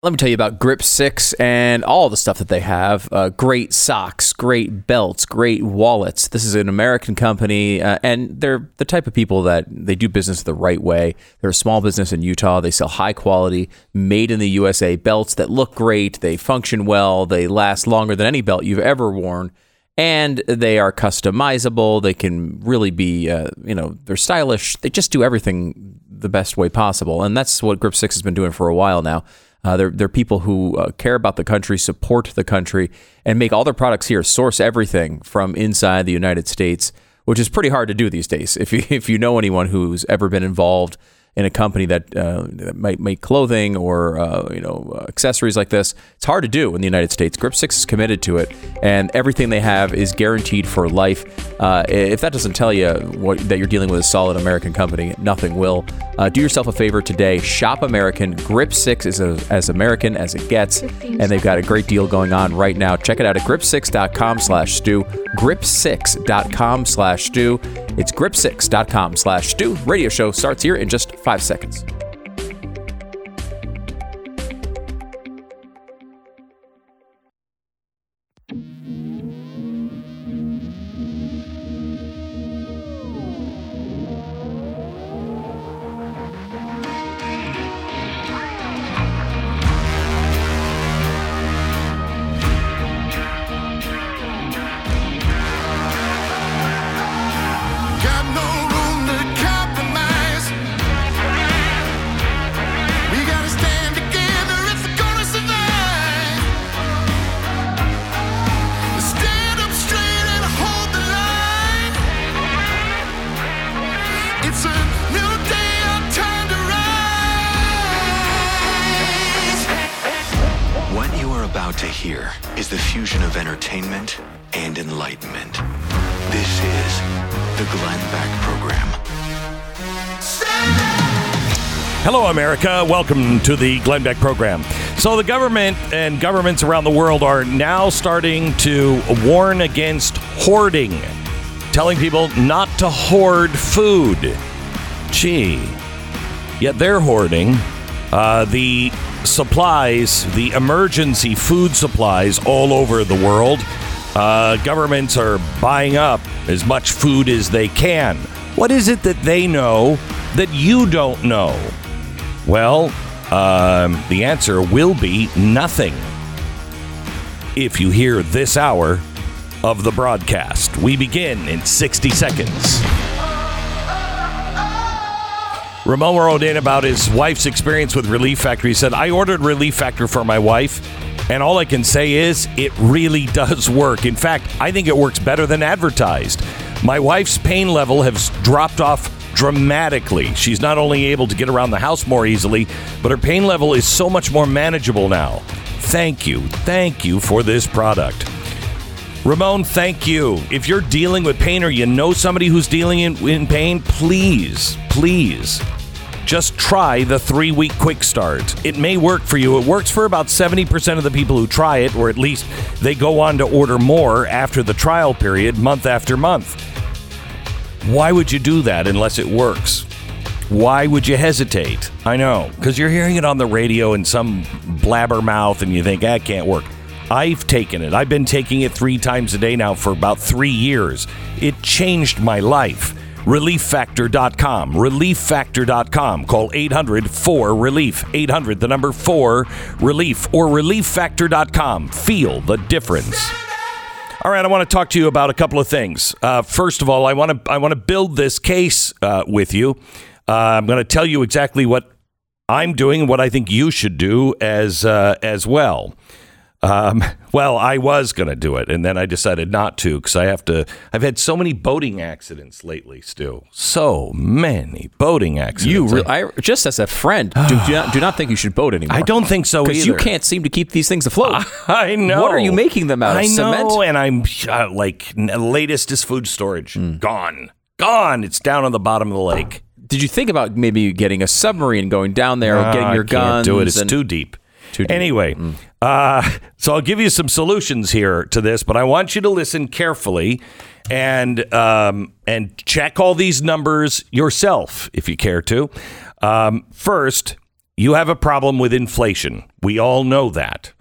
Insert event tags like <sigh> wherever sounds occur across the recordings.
Let me tell you about Grip 6 and all the stuff that they have. Uh, great socks, great belts, great wallets. This is an American company, uh, and they're the type of people that they do business the right way. They're a small business in Utah. They sell high quality, made in the USA belts that look great. They function well. They last longer than any belt you've ever worn. And they are customizable. They can really be, uh, you know, they're stylish. They just do everything the best way possible. And that's what Grip 6 has been doing for a while now. Uh, they're, they're people who uh, care about the country, support the country, and make all their products here, source everything from inside the United States, which is pretty hard to do these days. If you, <laughs> if you know anyone who's ever been involved in a company that, uh, that might make clothing or uh, you know accessories like this. It's hard to do in the United States. Grip Six is committed to it, and everything they have is guaranteed for life. Uh, if that doesn't tell you what, that you're dealing with a solid American company, nothing will. Uh, do yourself a favor today. Shop American. Grip Six is a, as American as it gets, and they've got a great deal going on right now. Check it out at grip6.com/stu. Grip6.com/stu. It's grip6.com/stu. Radio show starts here in just five seconds. The Glenn Beck Program. Hello, America. Welcome to the Glenn Beck program. So, the government and governments around the world are now starting to warn against hoarding, telling people not to hoard food. Gee. Yet they're hoarding uh, the supplies, the emergency food supplies all over the world. Uh, governments are buying up as much food as they can. What is it that they know that you don't know? Well, um, the answer will be nothing. If you hear this hour of the broadcast, we begin in 60 seconds. Ramon wrote in about his wife's experience with Relief Factor. He said, I ordered Relief Factor for my wife, and all I can say is it really <laughs> does work. In fact, I think it works better than advertised. My wife's pain level has dropped off dramatically. She's not only able to get around the house more easily, but her pain level is so much more manageable now. Thank you. Thank you for this product. Ramon, thank you. If you're dealing with pain or you know somebody who's dealing in, in pain, please, please just try the three week quick start. It may work for you. It works for about 70% of the people who try it, or at least they go on to order more after the trial period, month after month. Why would you do that unless it works? Why would you hesitate? I know, because you're hearing it on the radio in some blabbermouth and you think, that can't work. I've taken it. I've been taking it three times a day now for about three years. It changed my life. ReliefFactor.com. ReliefFactor.com. Call 800 4 Relief. 800, the number 4 Relief. Or ReliefFactor.com. Feel the difference. All right, I want to talk to you about a couple of things. Uh, first of all, I want to I want to build this case uh, with you. Uh, I'm going to tell you exactly what I'm doing and what I think you should do as uh, as well. Um, <laughs> well, I was going to do it, and then I decided not to because I have to. I've had so many boating accidents lately, Stu. So many boating accidents. You, re- I just as a friend, do, do not do not think you should boat anymore. I don't think so either. because you can't seem to keep these things afloat. <laughs> I know. What are you making them out of? I know, Cement? and I'm uh, like latest is food storage gone, gone. It's down on the bottom of the lake. Did you think about maybe getting a submarine going down there, or getting your I can't guns? do it. It's and- too deep. Too deep. Mm. Anyway, uh, so I'll give you some solutions here to this, but I want you to listen carefully and um, and check all these numbers yourself if you care to. Um, first, you have a problem with inflation. We all know that.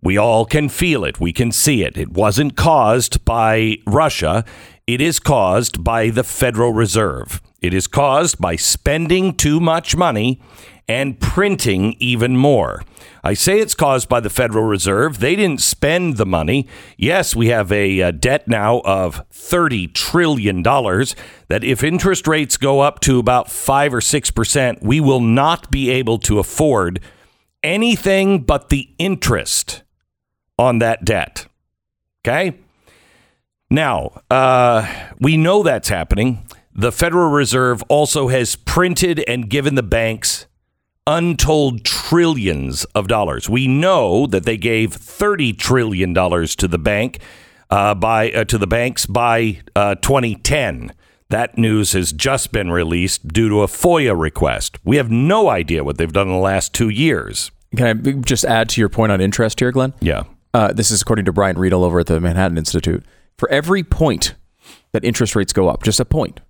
We all can feel it. We can see it. It wasn't caused by Russia. It is caused by the Federal Reserve. It is caused by spending too much money and printing even more. I say it's caused by the Federal Reserve. They didn't spend the money. Yes, we have a uh, debt now of $30 trillion that if interest rates go up to about 5 or 6%, we will not be able to afford anything but the interest on that debt. Okay? Now, uh, we know that's happening. The Federal Reserve also has printed and given the banks untold trillions of dollars. We know that they gave $30 trillion to the bank uh, by uh, to the banks by uh, 2010. That news has just been released due to a FOIA request. We have no idea what they've done in the last two years. Can I just add to your point on interest here, Glenn? Yeah. Uh, this is according to Brian Riedl over at the Manhattan Institute. For every point that interest rates go up, just a point,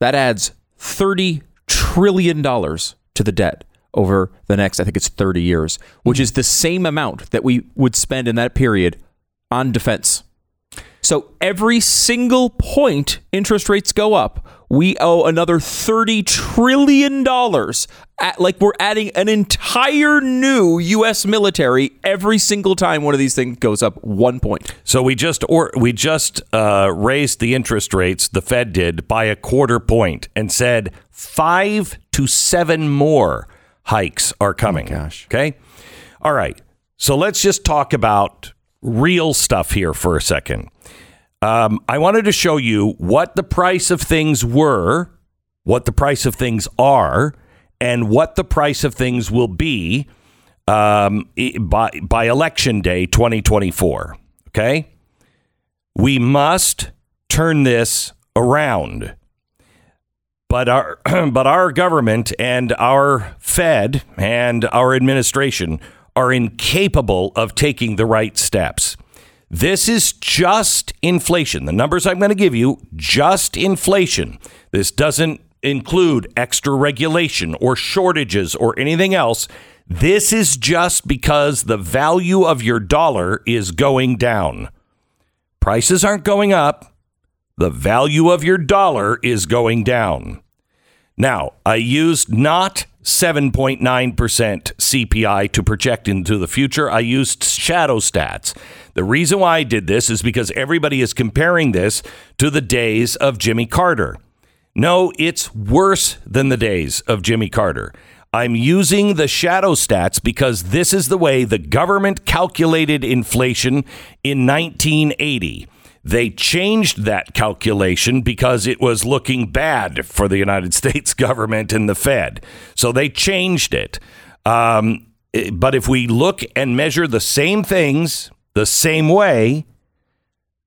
that adds $30 trillion to the debt over the next, I think it's 30 years, which is the same amount that we would spend in that period on defense. So every single point interest rates go up, we owe another $30 trillion. At, like we're adding an entire new U.S. military every single time one of these things goes up one point. So we just or we just uh, raised the interest rates. The Fed did by a quarter point and said five to seven more hikes are coming. gosh. Okay. All right. So let's just talk about real stuff here for a second. Um, I wanted to show you what the price of things were, what the price of things are, and what the price of things will be um, by by election day 2024. Okay, we must turn this around. But our <clears throat> but our government and our Fed and our administration are incapable of taking the right steps. This is just inflation. The numbers I'm going to give you, just inflation. This doesn't include extra regulation or shortages or anything else. This is just because the value of your dollar is going down. Prices aren't going up. The value of your dollar is going down. Now, I used not 7.9% CPI to project into the future. I used shadow stats. The reason why I did this is because everybody is comparing this to the days of Jimmy Carter. No, it's worse than the days of Jimmy Carter. I'm using the shadow stats because this is the way the government calculated inflation in 1980. They changed that calculation because it was looking bad for the United <laughs> States government and the Fed. So they changed it. Um, but if we look and measure the same things the same way,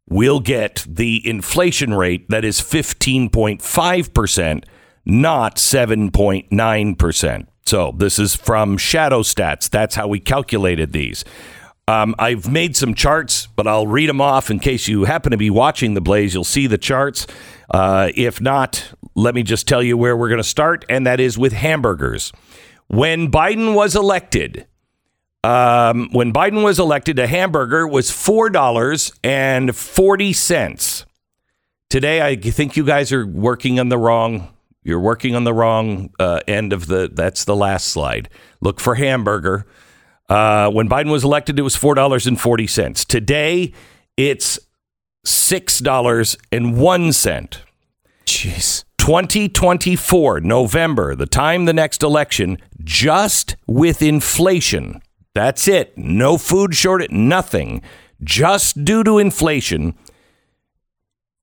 we'll get the inflation rate that is 15.5%, not 7.9%. So this is from Shadow Stats. That's how we calculated these. Um, I've made some charts, but I'll read them off in case you happen to be watching the Blaze. You'll see the charts. Uh, if not, let me just tell you where we're going to start, and that is with hamburgers. When Biden was elected, um, when Biden was elected, a hamburger was four dollars and forty cents. Today, I think you guys are working on the wrong. You're working on the wrong uh, end of the. That's the last slide. Look for hamburger. Uh, when Biden was elected, it was four dollars and forty cents. Today, it's six dollars and one cent. Jeez. 2024, November, the time the next election, just with inflation. That's it. No food shortage, nothing. Just due to inflation.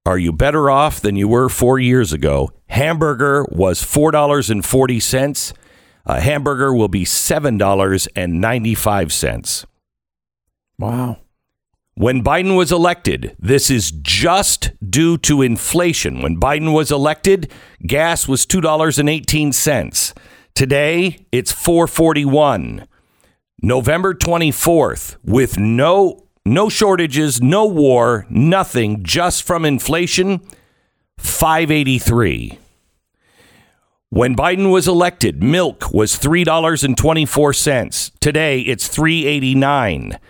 Are you better off than you were four years ago? Hamburger was $4.40. A hamburger will be $7.95. Wow. When Biden was elected, this is just due to inflation. When Biden was elected, gas was $2.18. Today, it's 441. November 24th, with no no shortages, no war, nothing, just from inflation, 583. When Biden was elected, milk was $3.24. Today, it's 389.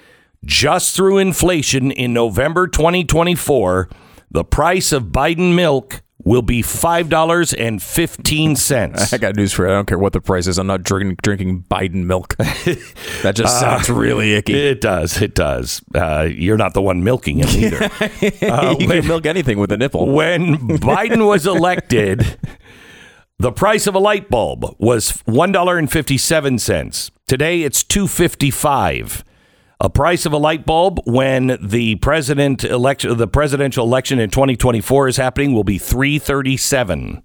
Just through inflation in November 2024, the price of Biden milk will be $5.15. <laughs> I got news for you. I don't care what the price is. I'm not drinking drinking Biden milk. <laughs> that just sounds really icky. It does. It does. Uh, you're not the one milking it either. Uh, <laughs> you can milk anything with a nipple. when Biden was elected, the price of a light bulb was one dollar and fifty seven cents. Today, it's two fifty five. A price of a light bulb when the president election, the presidential election in 2024 is happening, will be 337.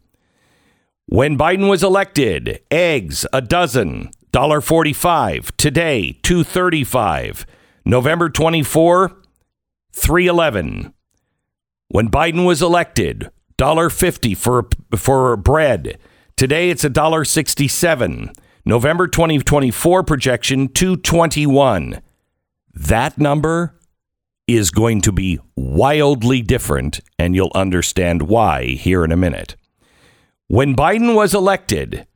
When Biden was elected, eggs a dozen, $1.45. Today, 235. November 24, 311. When Biden was elected, $1.50 for for bread. Today it's $1.67. November 2024 projection 221. That number is going to be wildly different and you'll understand why here in a minute. When Biden was elected,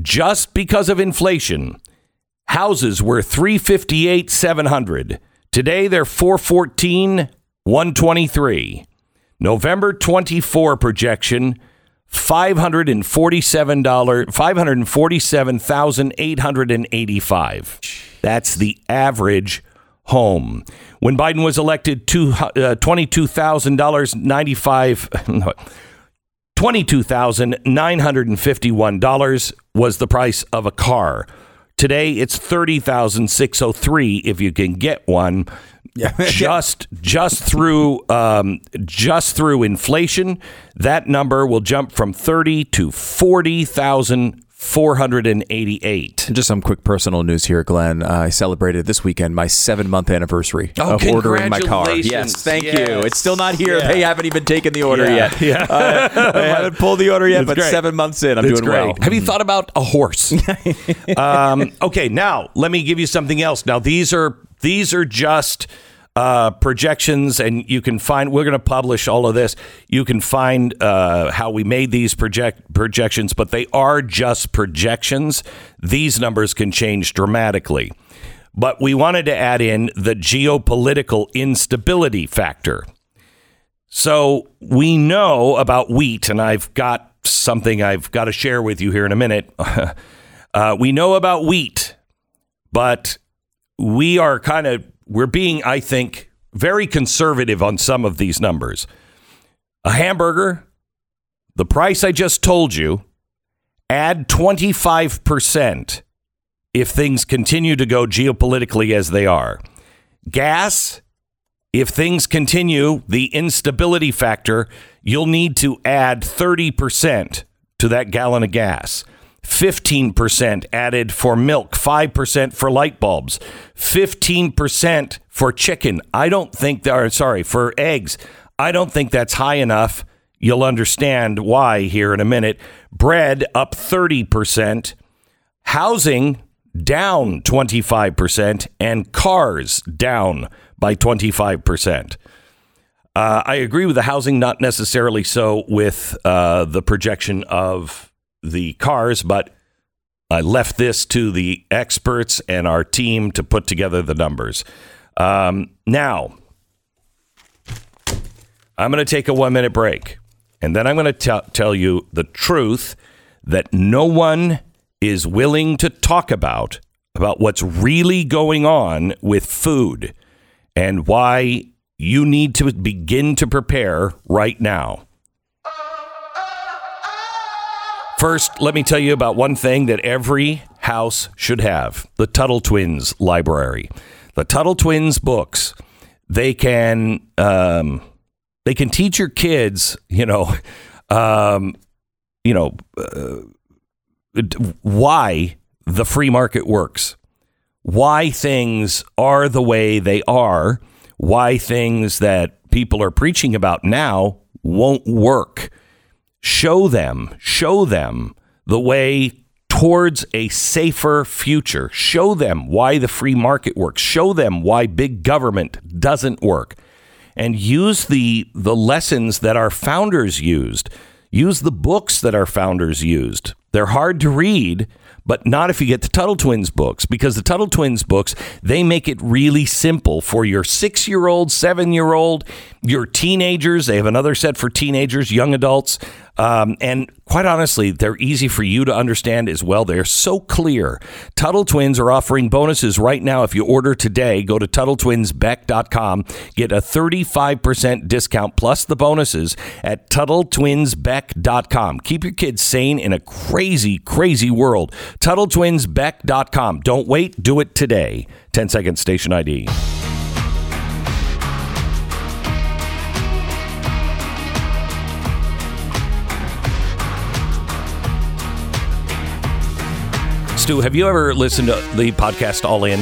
just because of inflation, houses were 358 700. Today they're 414 123. November 24 projection $547 547,885. That's the average home. When Biden was elected, two, uh, $22,000.95 <laughs> no, $22,951 was the price of a car. Today it's 30,603 if you can get one. <laughs> just just through um, just through inflation, that number will jump from 30 to 40,488. Just some quick personal news here, Glenn. Uh, I celebrated this weekend my seven month anniversary Oh, of ordering my car. Yes, thank you. It's still not here. Yeah. They haven't even taken the order Yeah, yet. <laughs> yeah. Uh, I <laughs> haven't pulled the order yet, That's but great. seven months in, I'm That's doing great. well. Have you thought about a horse? um, okay, now let me give you something else. Now these are these are just uh, projections, and you can find. We're going to publish all of this. You can find uh, how we made these project projections, but they are just projections. These numbers can change dramatically. But we wanted to add in the geopolitical instability factor. So we know about wheat, and I've got something I've got to share with you here in a minute. <laughs> uh, we know about wheat, but we are kind of we're being, I think, very conservative on some of these numbers. A hamburger, the price I just told you, add twenty five percent if things continue to go geopolitically as they are. Gas, if things continue, the instability factor, you'll need to add 30% to that gallon of gas. 15% added for milk, 5% for light bulbs, 15% for chicken. I don't think that, or sorry, for eggs. I don't think that's high enough. You'll understand why here in a minute. Bread up 30%, housing down 25%, and cars down by 25%. Uh, I agree with the housing, not necessarily so with uh, the projection of the cars, but I left this to the experts and our team to put together the numbers. Um, now, I'm going to take a one minute break, and then I'm going to tell you the truth that no one is willing to talk about about what's really going on with food and why you need to begin to prepare right now. First, let me tell you about one thing that every house should have the Tuttle Twins library. The Tuttle Twins books, they can um, they can teach your kids, you know, <laughs> um, you know, uh, why the free market works, why things are the way they are, why things that people are preaching about now won't work. Show them, show them the way towards a safer future. Show them why the free market works. Show them why big government doesn't work. And use the the lessons that our founders used. Use the books that our founders used. They're hard to read, but not if you get the Tuttle Twins books because the Tuttle Twins books, they make it really simple for your 6-year-old, 7-year-old, your teenagers. They have another set for teenagers, young adults. Um, and quite honestly, they're easy for you to understand as well. They're so clear. Tuttle Twins are offering bonuses right now. If you order today, go to TuttleTwinsBeck.com, get a 35% discount plus the bonuses at TuttleTwinsBeck.com. Keep your kids sane in a crazy, crazy world. TuttleTwinsBeck.com. Don't wait, do it today. 10 seconds, station ID. Stu, have you ever listened to the podcast All In?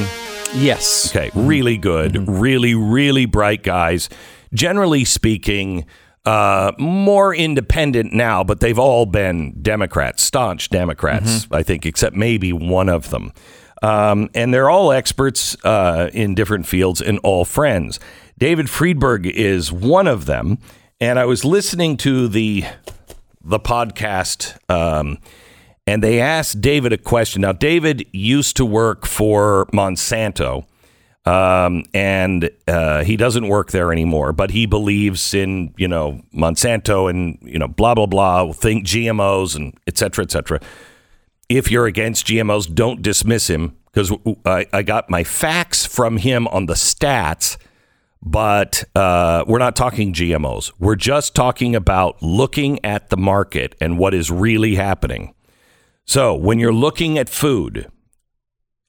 Yes. Okay, really good, really, really bright guys. Generally speaking, uh, more independent now, but they've all been Democrats, staunch Democrats, I think, except maybe one of them. Um, and they're all experts uh, in different fields and all friends. David Friedberg is one of them. And I was listening to the the podcast, um, and they asked David a question. Now, David used to work for Monsanto, um, and uh, he doesn't work there anymore. But he believes in you know Monsanto and you know blah blah blah, think GMOs and et cetera, et cetera. If you're against GMOs, don't dismiss him because I, I got my facts from him on the stats but uh, we're not talking GMOs. We're just talking about looking at the market and what is really happening. So, when you're looking at food,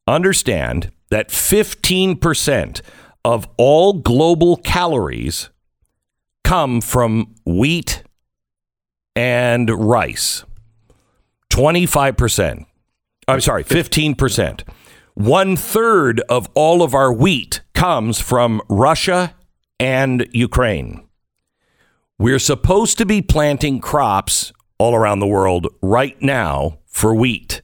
understand that 15% of all global calories come from wheat and rice. 25%. I'm sorry, 15%. One third of all of our wheat comes from Russia and Ukraine. We're supposed to be planting crops all around the world right now for wheat.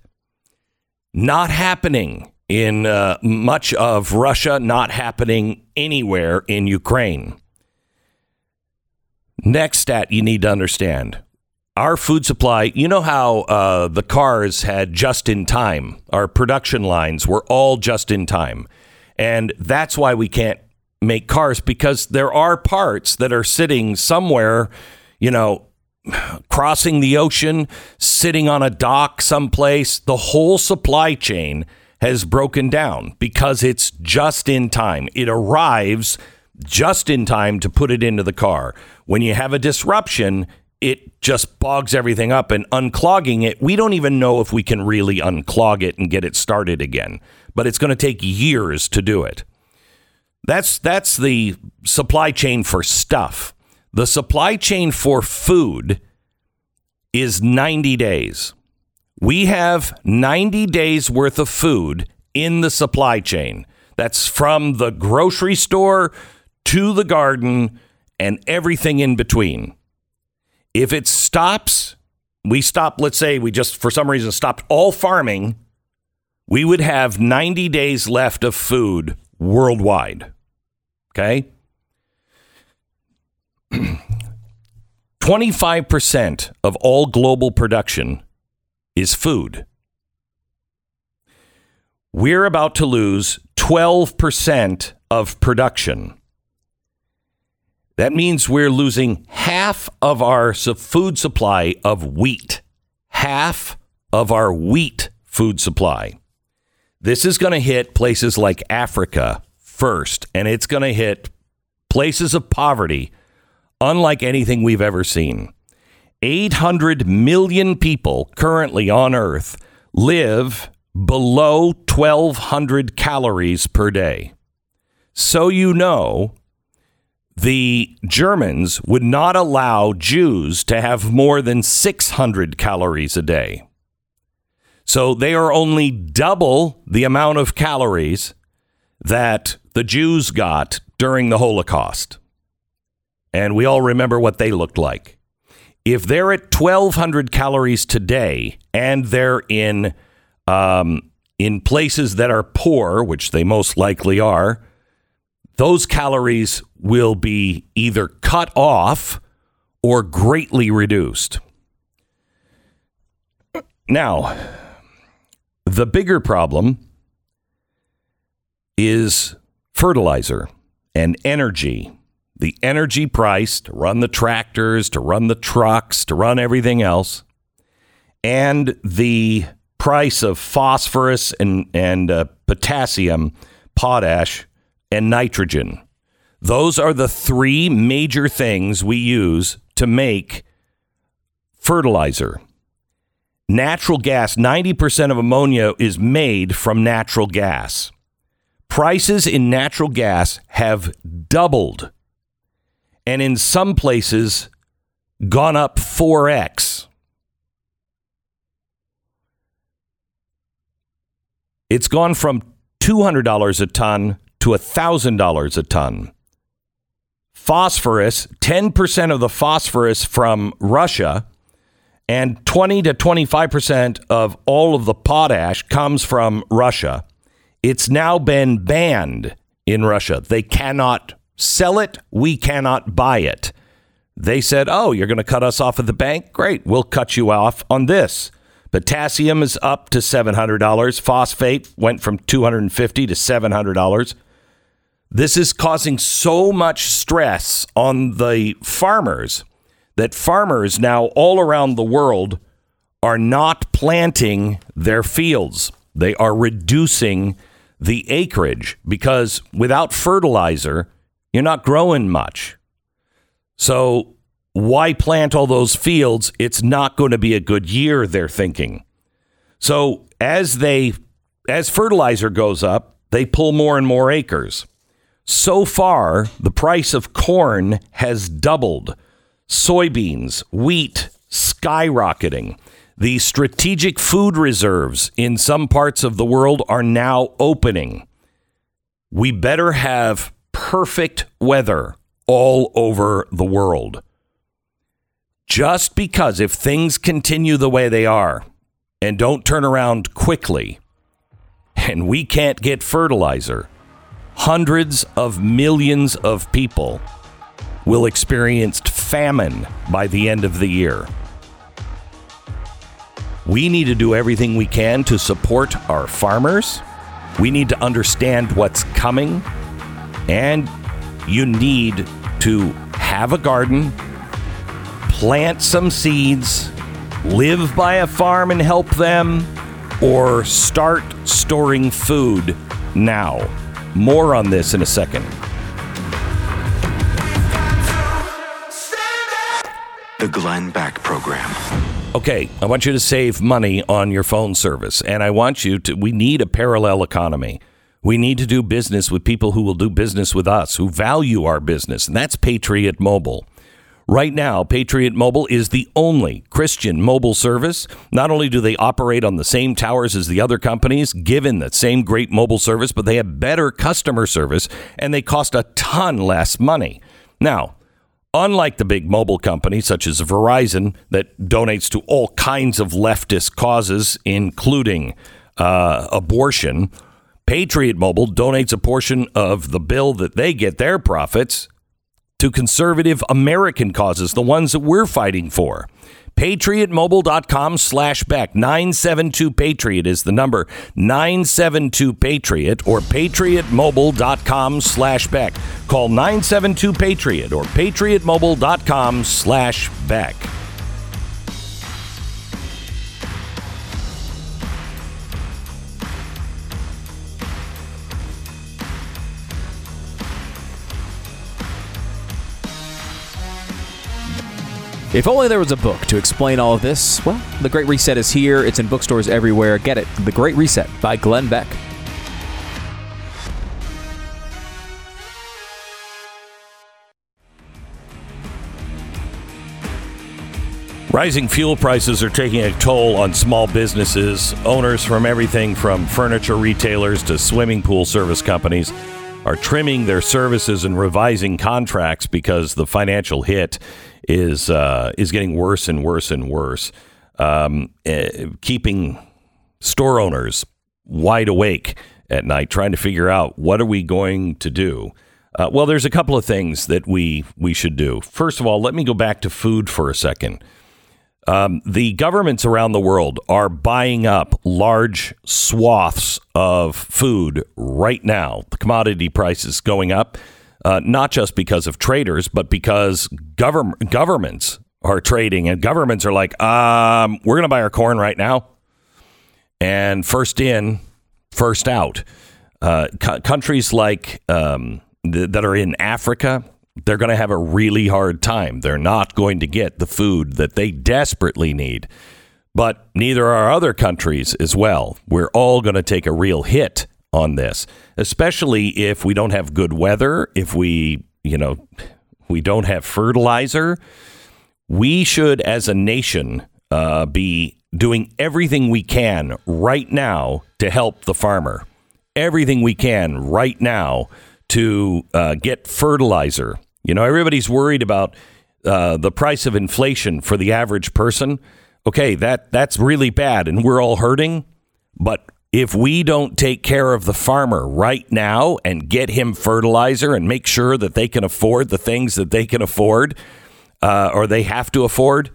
Not happening in uh, much of Russia, not happening anywhere in Ukraine. Next stat you need to understand our food supply, you know how uh, the cars had just in time, our production lines were all just in time. And that's why we can't make cars because there are parts that are sitting somewhere, you know, crossing the ocean, sitting on a dock someplace. The whole supply chain has broken down because it's just in time. It arrives just in time to put it into the car. When you have a disruption, it just bogs everything up and unclogging it. We don't even know if we can really unclog it and get it started again, but it's going to take years to do it. That's that's the supply chain for stuff. The supply chain for food is 90 days. We have 90 days worth of food in the supply chain. That's from the grocery store to the garden and everything in between. If it stops, we stop, let's say we just for some reason stopped all farming, we would have 90 days left of food worldwide. Okay? <clears throat> 25% of all global production is food. We're about to lose 12% of production. That means we're losing half of our food supply of wheat. Half of our wheat food supply. This is going to hit places like Africa first, and it's going to hit places of poverty unlike anything we've ever seen. 800 million people currently on Earth live below 1,200 calories per day. So you know, the Germans would not allow Jews to have more than 600 calories a day. So they are only double the amount of calories that the Jews got during the Holocaust. And we all remember what they looked like. If they're at 1,200 calories today and they're in, um, in places that are poor, which they most likely are, those calories will be either cut off or greatly reduced. Now, the bigger problem is fertilizer and energy. The energy price to run the tractors, to run the trucks, to run everything else, and the price of phosphorus and, and uh, potassium, potash, and nitrogen. Those are the three major things we use to make fertilizer. Natural gas, 90% of ammonia is made from natural gas. Prices in natural gas have doubled and in some places gone up 4x. It's gone from $200 a ton to $1,000 a ton. Phosphorus, 10% of the phosphorus from Russia and 20 to 25% of all of the potash comes from Russia. It's now been banned in Russia. They cannot sell it, we cannot buy it. They said, "Oh, you're going to cut us off at the bank? Great, we'll cut you off on this." Potassium is up to $700. Phosphate went from 250 to $700. This is causing so much stress on the farmers that farmers now all around the world are not planting their fields. They are reducing the acreage because without fertilizer, you're not growing much. So, why plant all those fields? It's not going to be a good year, they're thinking. So, as they as fertilizer goes up, they pull more and more acres. So far, the price of corn has doubled. Soybeans, wheat skyrocketing. The strategic food reserves in some parts of the world are now opening. We better have perfect weather all over the world. Just because if things continue the way they are and don't turn around quickly, and we can't get fertilizer, hundreds of millions of people will experience famine by the end of the year. We need to do everything we can to support our farmers. We need to understand what's coming. And you need to have a garden, plant some seeds, live by a farm and help them, or start storing food now. More on this in a second. The Glenn Beck Program. Okay, I want you to save money on your phone service, and I want you to. We need a parallel economy. We need to do business with people who will do business with us, who value our business, and that's Patriot Mobile. Right now, Patriot Mobile is the only Christian mobile service. Not only do they operate on the same towers as the other companies, given that same great mobile service, but they have better customer service and they cost a ton less money. Now, Unlike the big mobile companies such as Verizon that donates to all kinds of leftist causes, including uh, abortion, Patriot Mobile donates a portion of the bill that they get their profits to conservative American causes, the ones that we're fighting for. PatriotMobile.com slash Beck. 972 Patriot is the number. 972 Patriot or PatriotMobile.com slash Beck. Call 972 Patriot or PatriotMobile.com slash Beck. If only there was a book to explain all of this. Well, The Great Reset is here. It's in bookstores everywhere. Get it. The Great Reset by Glenn Beck. Rising fuel prices are taking a toll on small businesses. Owners from everything from furniture retailers to swimming pool service companies are trimming their services and revising contracts because the financial hit is uh, is getting worse and worse and worse. Um, eh, keeping store owners wide awake at night, trying to figure out what are we going to do. Uh, well, there's a couple of things that we we should do. First of all, let me go back to food for a second. Um, the governments around the world are buying up large swaths of food right now. The commodity prices going up, uh, not just because of traders, but because govern- governments are trading, and governments are like, um, we're going to buy our corn right now, and first in, first out. Uh, co- countries like um, th- that are in Africa, they're going to have a really hard time. They're not going to get the food that they desperately need. But neither are other countries as well. We're all going to take a real hit on this, especially if we don't have good weather, if we, you know, we don't have fertilizer. We should, as a nation, uh, be doing everything we can right now to help the farmer. Everything we can right now to uh, get fertilizer. You know, everybody's worried about uh, the price of inflation for the average person. Okay, that that's really bad, and we're all hurting. But if we don't take care of the farmer right now and get him fertilizer and make sure that they can afford the things that they can afford uh, or they have to afford,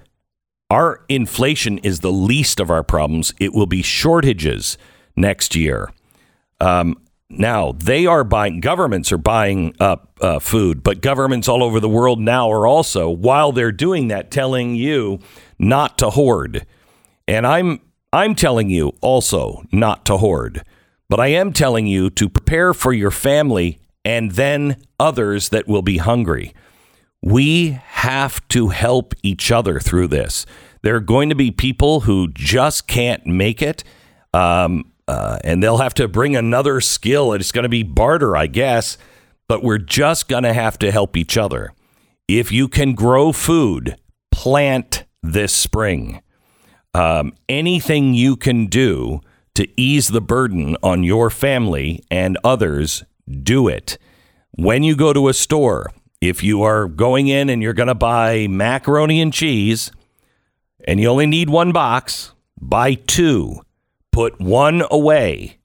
our inflation is the least of our problems. It will be shortages next year. Um, now they are buying. Governments are buying up uh, food, but governments all over the world now are also, while they're doing that, telling you not to hoard. And I'm I'm telling you also not to hoard, but I am telling you to prepare for your family and then others that will be hungry. We have to help each other through this. There are going to be people who just can't make it. Um, uh, and they'll have to bring another skill. It's going to be barter, I guess, but we're just going to have to help each other. If you can grow food, plant this spring. Um, anything you can do to ease the burden on your family and others, do it. When you go to a store, if you are going in and you're going to buy macaroni and cheese and you only need one box, buy two put one away,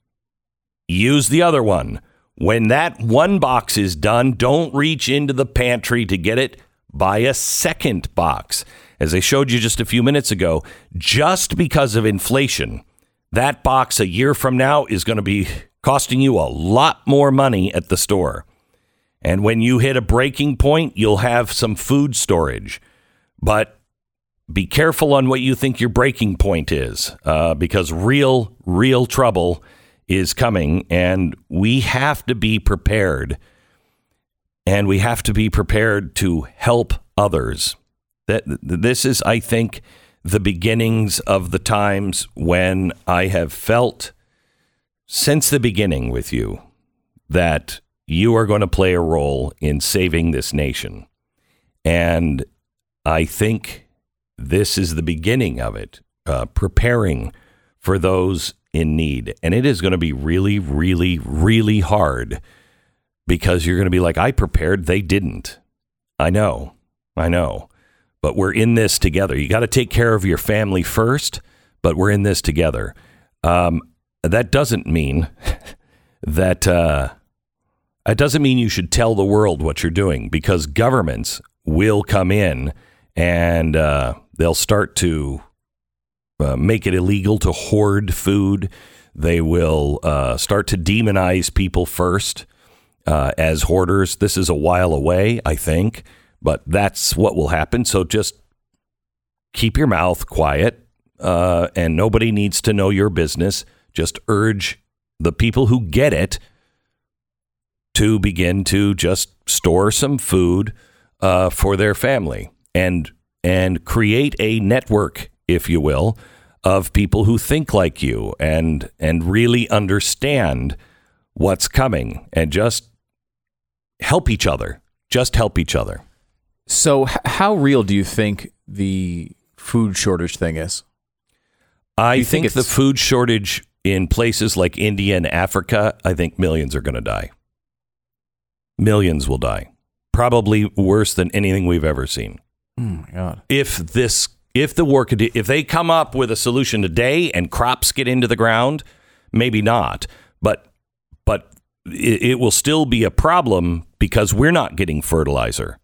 use the other one. When that one box is done, don't reach into the pantry to get it. Buy a second box. As I showed you just a few minutes ago, just because of inflation, that box a year from now is going to be costing you a lot more money at the store. And when you hit a breaking point, you'll have some food storage. But be careful on what you think your breaking point is uh, because real, real trouble is coming, and we have to be prepared. And we have to be prepared to help others. That this is, I think, the beginnings of the times when I have felt since the beginning with you that you are going to play a role in saving this nation. And I think this is the beginning of it, uh, preparing for those in need. And it is going to be really, really, really hard because you're going to be like, I prepared, they didn't. I know, I know. But we're in this together. You got to take care of your family first, but we're in this together. Um, that doesn't mean <laughs> that. Uh, it doesn't mean you should tell the world what you're doing because governments will come in and uh, they'll start to uh, make it illegal to hoard food. They will uh, start to demonize people first uh, as hoarders. This is a while away, I think, but that's what will happen. So just keep your mouth quiet, uh, and nobody needs to know your business. Just urge the people who get it to begin to just store some food uh, for their family. And and create a network, if you will, of people who think like you and and really understand what's coming and just help each other. Just help each other. So, h- how real do you think the food shortage thing is? I think, think the food shortage in places like India and Africa, I think millions are going to die. Millions will die. Probably worse than anything we've ever seen. Oh my god! If this if the could if they come up with a solution today and crops get into the ground, maybe not. But but it, it will still be a problem because we're not getting fertilizer.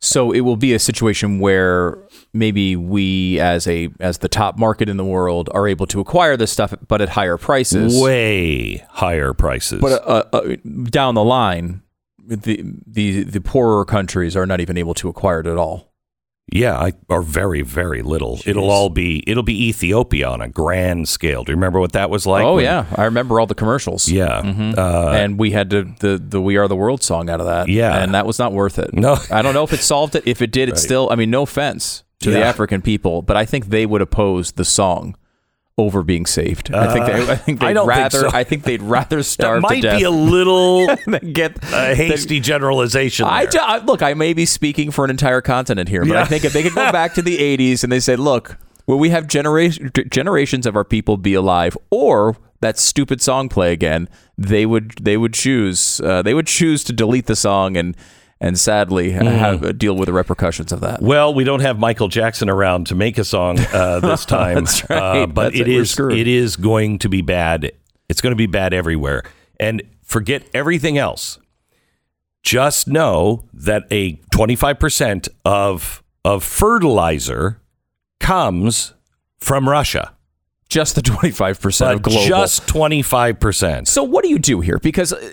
So it will be a situation where maybe we, as a as the top market in the world, are able to acquire this stuff, but at higher prices. Way higher prices. But uh, uh, down the line, the the the poorer countries are not even able to acquire it at all. Yeah, I, or very, very little. It'll all be it'll be Ethiopia on a grand scale. Do you remember what that was like? oh when- yeah, I remember all the commercials. yeah. Uh, and we had to the the "We Are the World" song out of that. Yeah. and that was not worth it. No. I don't know if it solved it. If it did, it's still. I mean, no offense to the African people, but I think they would oppose the song over being saved. I think they. I think Uh, I they'd think rather. so. I think they'd rather that starve might to death be a little <laughs> get a hasty generalization. I, there. I- look. I may be speaking for an entire continent here, but I think if they could go back to the <laughs> '80s and they say, "Look, will we have generation generations of our people be alive, or that stupid song play again?" They would. They would choose. Uh, they would choose to delete the song and and sadly Mm-hmm. have uh, deal with the repercussions of that. Well, we don't have Michael Jackson around to make a song uh, <laughs> this time. That's right. Uh, but That's it it. Is it is going to be bad. It's going to be bad everywhere. And forget everything else. Just know that a 25% of of fertilizer comes from Russia. Just the twenty five percent But of global. just 25%. So what do you do here? Because uh,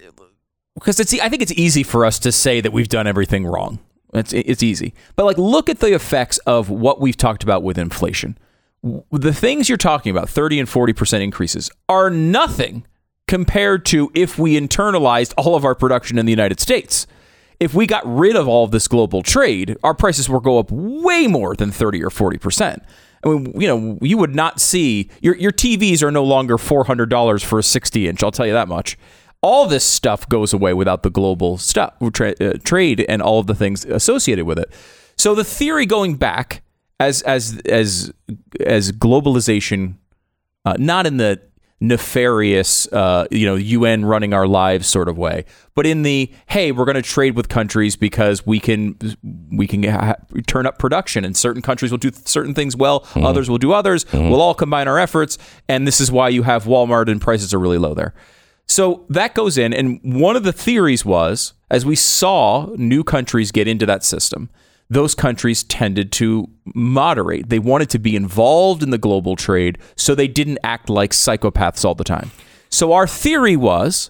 because it's I think it's easy for us to say that we've done everything wrong. It's it's easy, but like look at the effects of what we've talked about with inflation. The things you're talking about, thirty and forty percent increases, are nothing compared to if we internalized all of our production in the United States. If we got rid of all of this global trade, our prices will go up way more than 30 or 40%. I mean, you know, you would not see your your TVs are no longer $400 for a 60 inch, I'll tell you that much. All this stuff goes away without the global stuff, tra- uh, trade and all of the things associated with it. So the theory going back as as as as globalization uh, not in the nefarious, uh, you know, UN running our lives sort of way, but in the hey, we're going to trade with countries because we can we can ha- turn up production, and certain countries will do certain things well, others will do others. We'll all combine our efforts, and this is why you have Walmart and prices are really low there. So that goes in, and one of the theories was as we saw new countries get into that system, those countries tended to moderate. They wanted to be involved in the global trade, so they didn't act like psychopaths all the time. So our theory was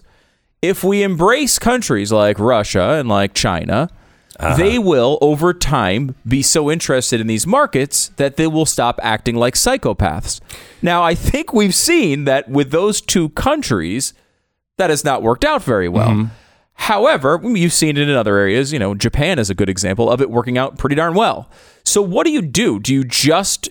if we embrace countries like Russia and like China, uh-huh. they will over time be so interested in these markets that they will stop acting like psychopaths. Now, I think we've seen that with those two countries, that has not worked out very well. Mm-hmm. However, you've seen it in other areas. You know, Japan is a good example of it working out pretty darn well. So, what do you do? Do you just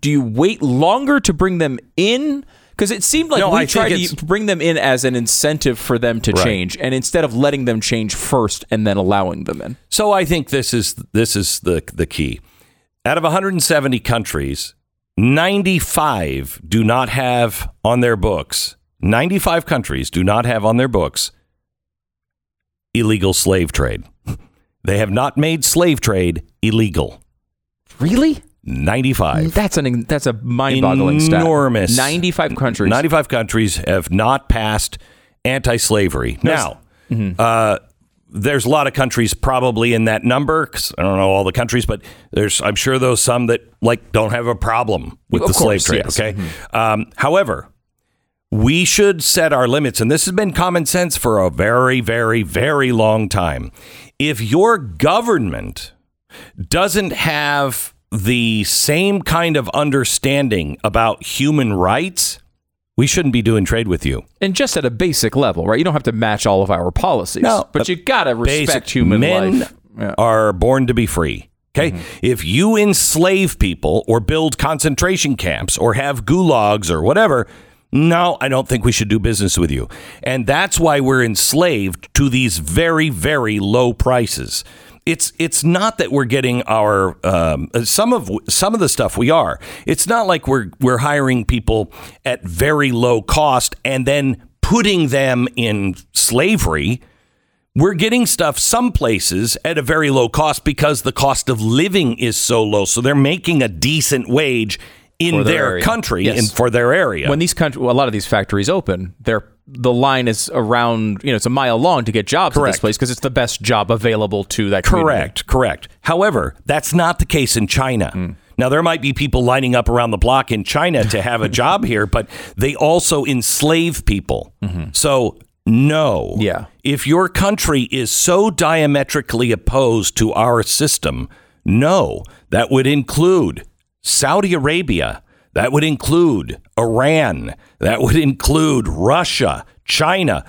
do you wait longer to bring them in? Because it seemed like No, we I tried to bring them in as an incentive for them to Right. change, and instead of letting them change first and then allowing them in. So I think this is this is the the key. Out of 170 countries, 95 do not have on their books. 95 countries do not have on their books illegal slave trade. <laughs> They have not made slave trade illegal. Really? 95. That's an that's a mind-boggling stat. Enormous. Ninety-five countries. 95 countries have not passed anti-slavery. Now, Mm-hmm. uh, there's a lot of countries probably in that number. 'cause I don't know all the countries, but there's I'm sure those some that like don't have a problem with Of the slave trade. yes. Mm-hmm. Okay. Um, however, we should set our limits, and this has been common sense for a very, very, very long time. If your government doesn't have the same kind of understanding about human rights, we shouldn't be doing trade with you. and just at a basic level, right? You don't have to match all of our policies, No, but you gotta respect Basic- human men life. Yeah. are born to be free. Okay. Mm-hmm. If you enslave people or build concentration camps or have gulags or whatever, no, I don't think we should do business with you. And that's why we're enslaved to these very, very low prices. It's it's not that we're getting our um, some of some of the stuff we are. It's not like we're we're hiring people at very low cost and then putting them in slavery we're getting stuff some places at a very low cost because the cost of living is so low. So they're making a decent wage in their their, country Yes. and for their area. when these country, well, a lot of these factories open, they're the line is around, you know, it's a mile long to get jobs at this place because it's the best job available to that community. correct, correct. However, that's not the case in China. Hmm. Now there might be people lining up around the block in China to have a <laughs> job here, but they also enslave people. So no. Mm-hmm. Yeah. If your country is so diametrically opposed to our system, no. That would include Saudi Arabia. That would include Iran. That would include Russia, China,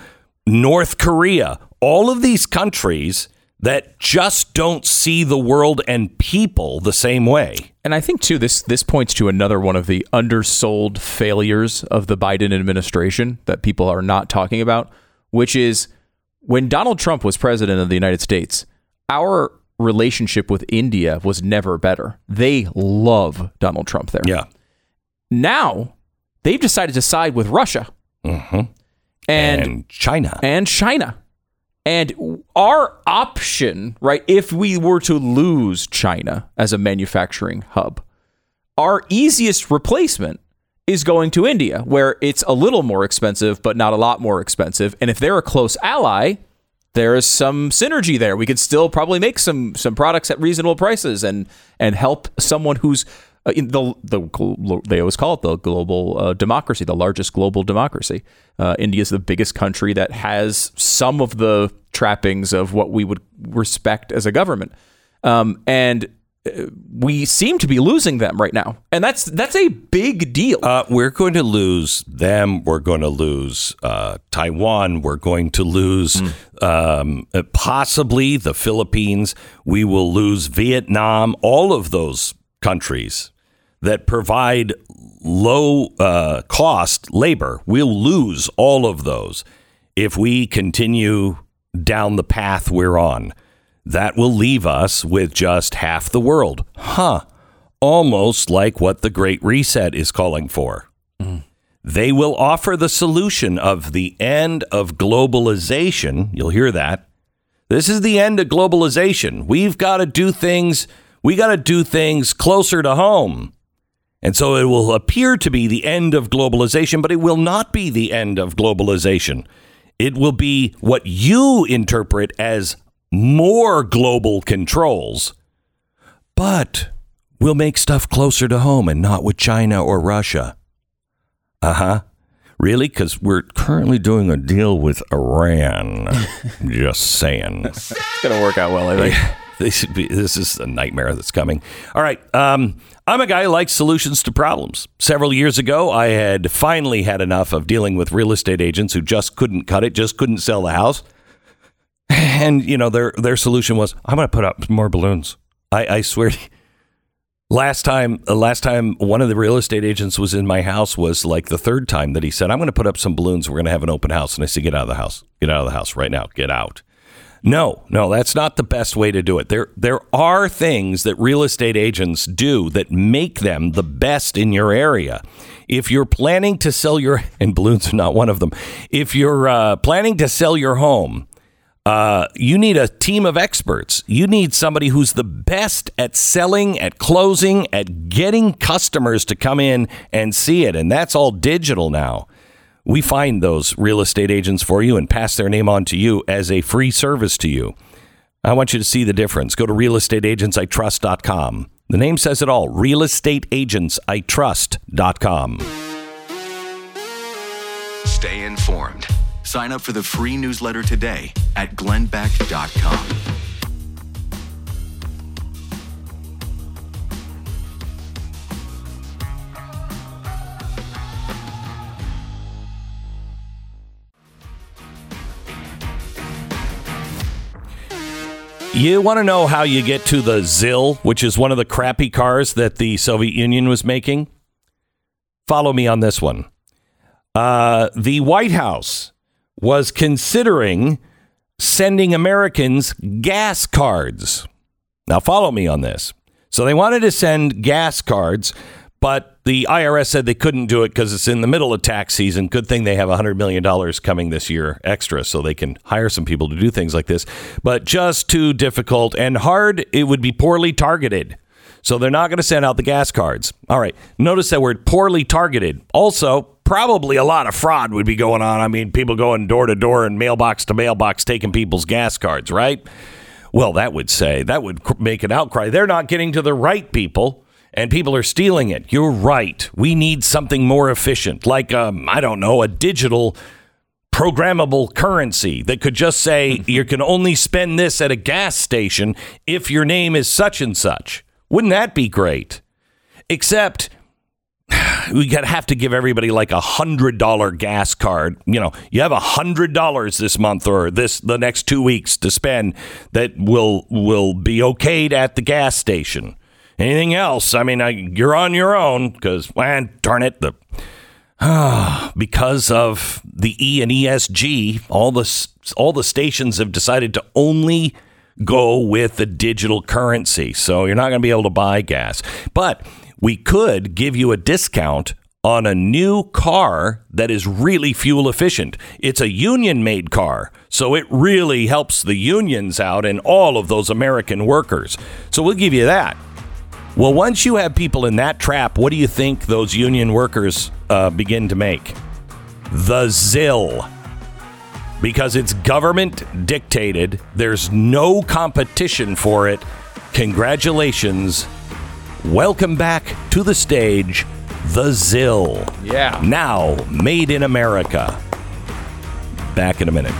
North Korea. All of these countries that just don't see the world and people the same way. And I think too this this points to another one of the undersold failures of the Biden administration that people are not talking about, which is when Donald Trump was president of the United States, our relationship with India was never better. They love Donald Trump there. Yeah. Now they've decided to side with Russia Mhm. and and China. and China. And our option, right, if we were to lose China as a manufacturing hub, our easiest replacement is going to India, where it's a little more expensive, but not a lot more expensive. And if they're a close ally, there is some synergy there. We could still probably make some some products at reasonable prices and and help someone who's uh, in the the they always call it the global uh, democracy, the largest global democracy. Uh, India is the biggest country that has some of the trappings of what we would respect as a government, um, and we seem to be losing them right now, and that's that's a big deal. Uh, we're going to lose them. We're going to lose uh, Taiwan. We're going to lose um, uh, possibly the Philippines. We will lose Vietnam. All of those countries that provide low uh, cost labor, we'll lose all of those if we continue down the path we're on. That will leave us with just half the world. Huh almost like what the Great Reset is calling for. Mm. They will offer the solution of the end of globalization. You'll hear that. This is the end of globalization. We've got to do things, we got to do things closer to home. And so it will appear to be the end of globalization, but it will not be the end of globalization. It will be what you interpret as more global controls, but we'll make stuff closer to home and not with China or Russia. Uh huh. Really? Because we're currently doing a deal with Iran. <laughs> Just saying. it's gonna work out well, I think. <laughs> This, should be, this is a nightmare that's coming. All right. Um, I'm a guy who likes solutions to problems. Several years ago, I had finally had enough of dealing with real estate agents who just couldn't cut it, just couldn't sell the house. <laughs> And, you know, their, their solution was, I'm going to put up more balloons. I, I swear to you, Last time, uh, last time one of the real estate agents was in my house was like the third time that he said, "I'm going to put up some balloons. We're going to have an open house." And I said, "Get out of the house. Get out of the house right now. Get out." No, no, that's not the best way to do it. There, there are things that real estate agents do that make them the best in your area. If you're planning to sell your, <laughs> and balloons are not one of them. If you're uh, planning to sell your home, uh, you need a team of experts. You need somebody who's the best at selling, at closing, at getting customers to come in and see it. And that's all digital now. We find those real estate agents for you and pass their name on to you as a free service to you. I want you to see the difference. Go to realestateagentsitrust.com. The name says it all realestateagentsitrust.com. Stay informed. Sign up for the free newsletter today at glennbeck.com. You want to know how you get to the ZIL, which is one of the crappy cars that the Soviet Union was making? Follow me on this one. Uh, the White House was considering sending Americans gas cards. Now, follow me on this. So, they wanted to send gas cards, but the IRS said they couldn't do it because it's in the middle of tax season. Good thing they have $100 million coming this year extra so they can hire some people to do things like this. But just too difficult and hard, it would be poorly targeted. So they're not going to send out the gas cards. All right. Notice that word poorly targeted. Also, probably a lot of fraud would be going on. I mean, people going door to door and mailbox to mailbox taking people's gas cards, right? Well, that would say, that would make an outcry. They're not getting to the right people and people are stealing it. You're right. We need something more efficient, like, um, I don't know, a digital programmable currency that could just say <laughs> you can only spend this at a gas station if your name is such and such. Wouldn't that be great? Except <sighs> we got have to give everybody like a hundred dollar gas card. You know, you have a hundred dollars this month or this the next two weeks to spend that will will be okayed at the gas station. Anything else? I mean, I, you're on your own because, man, darn it, the <sighs> because of the E and ESG, all the all the stations have decided to only go with the digital currency. So you're not going to be able to buy gas. But we could give you a discount on a new car that is really fuel efficient. It's a union made car. So it really helps the unions out and all of those American workers. So we'll give you that. Well, once you have people in that trap, what do you think those union workers uh, begin to make? The ZIL. Because it's government dictated, there's no competition for it. Congratulations. Welcome back to the stage, the ZIL. Yeah. Now made in America. Back in a minute.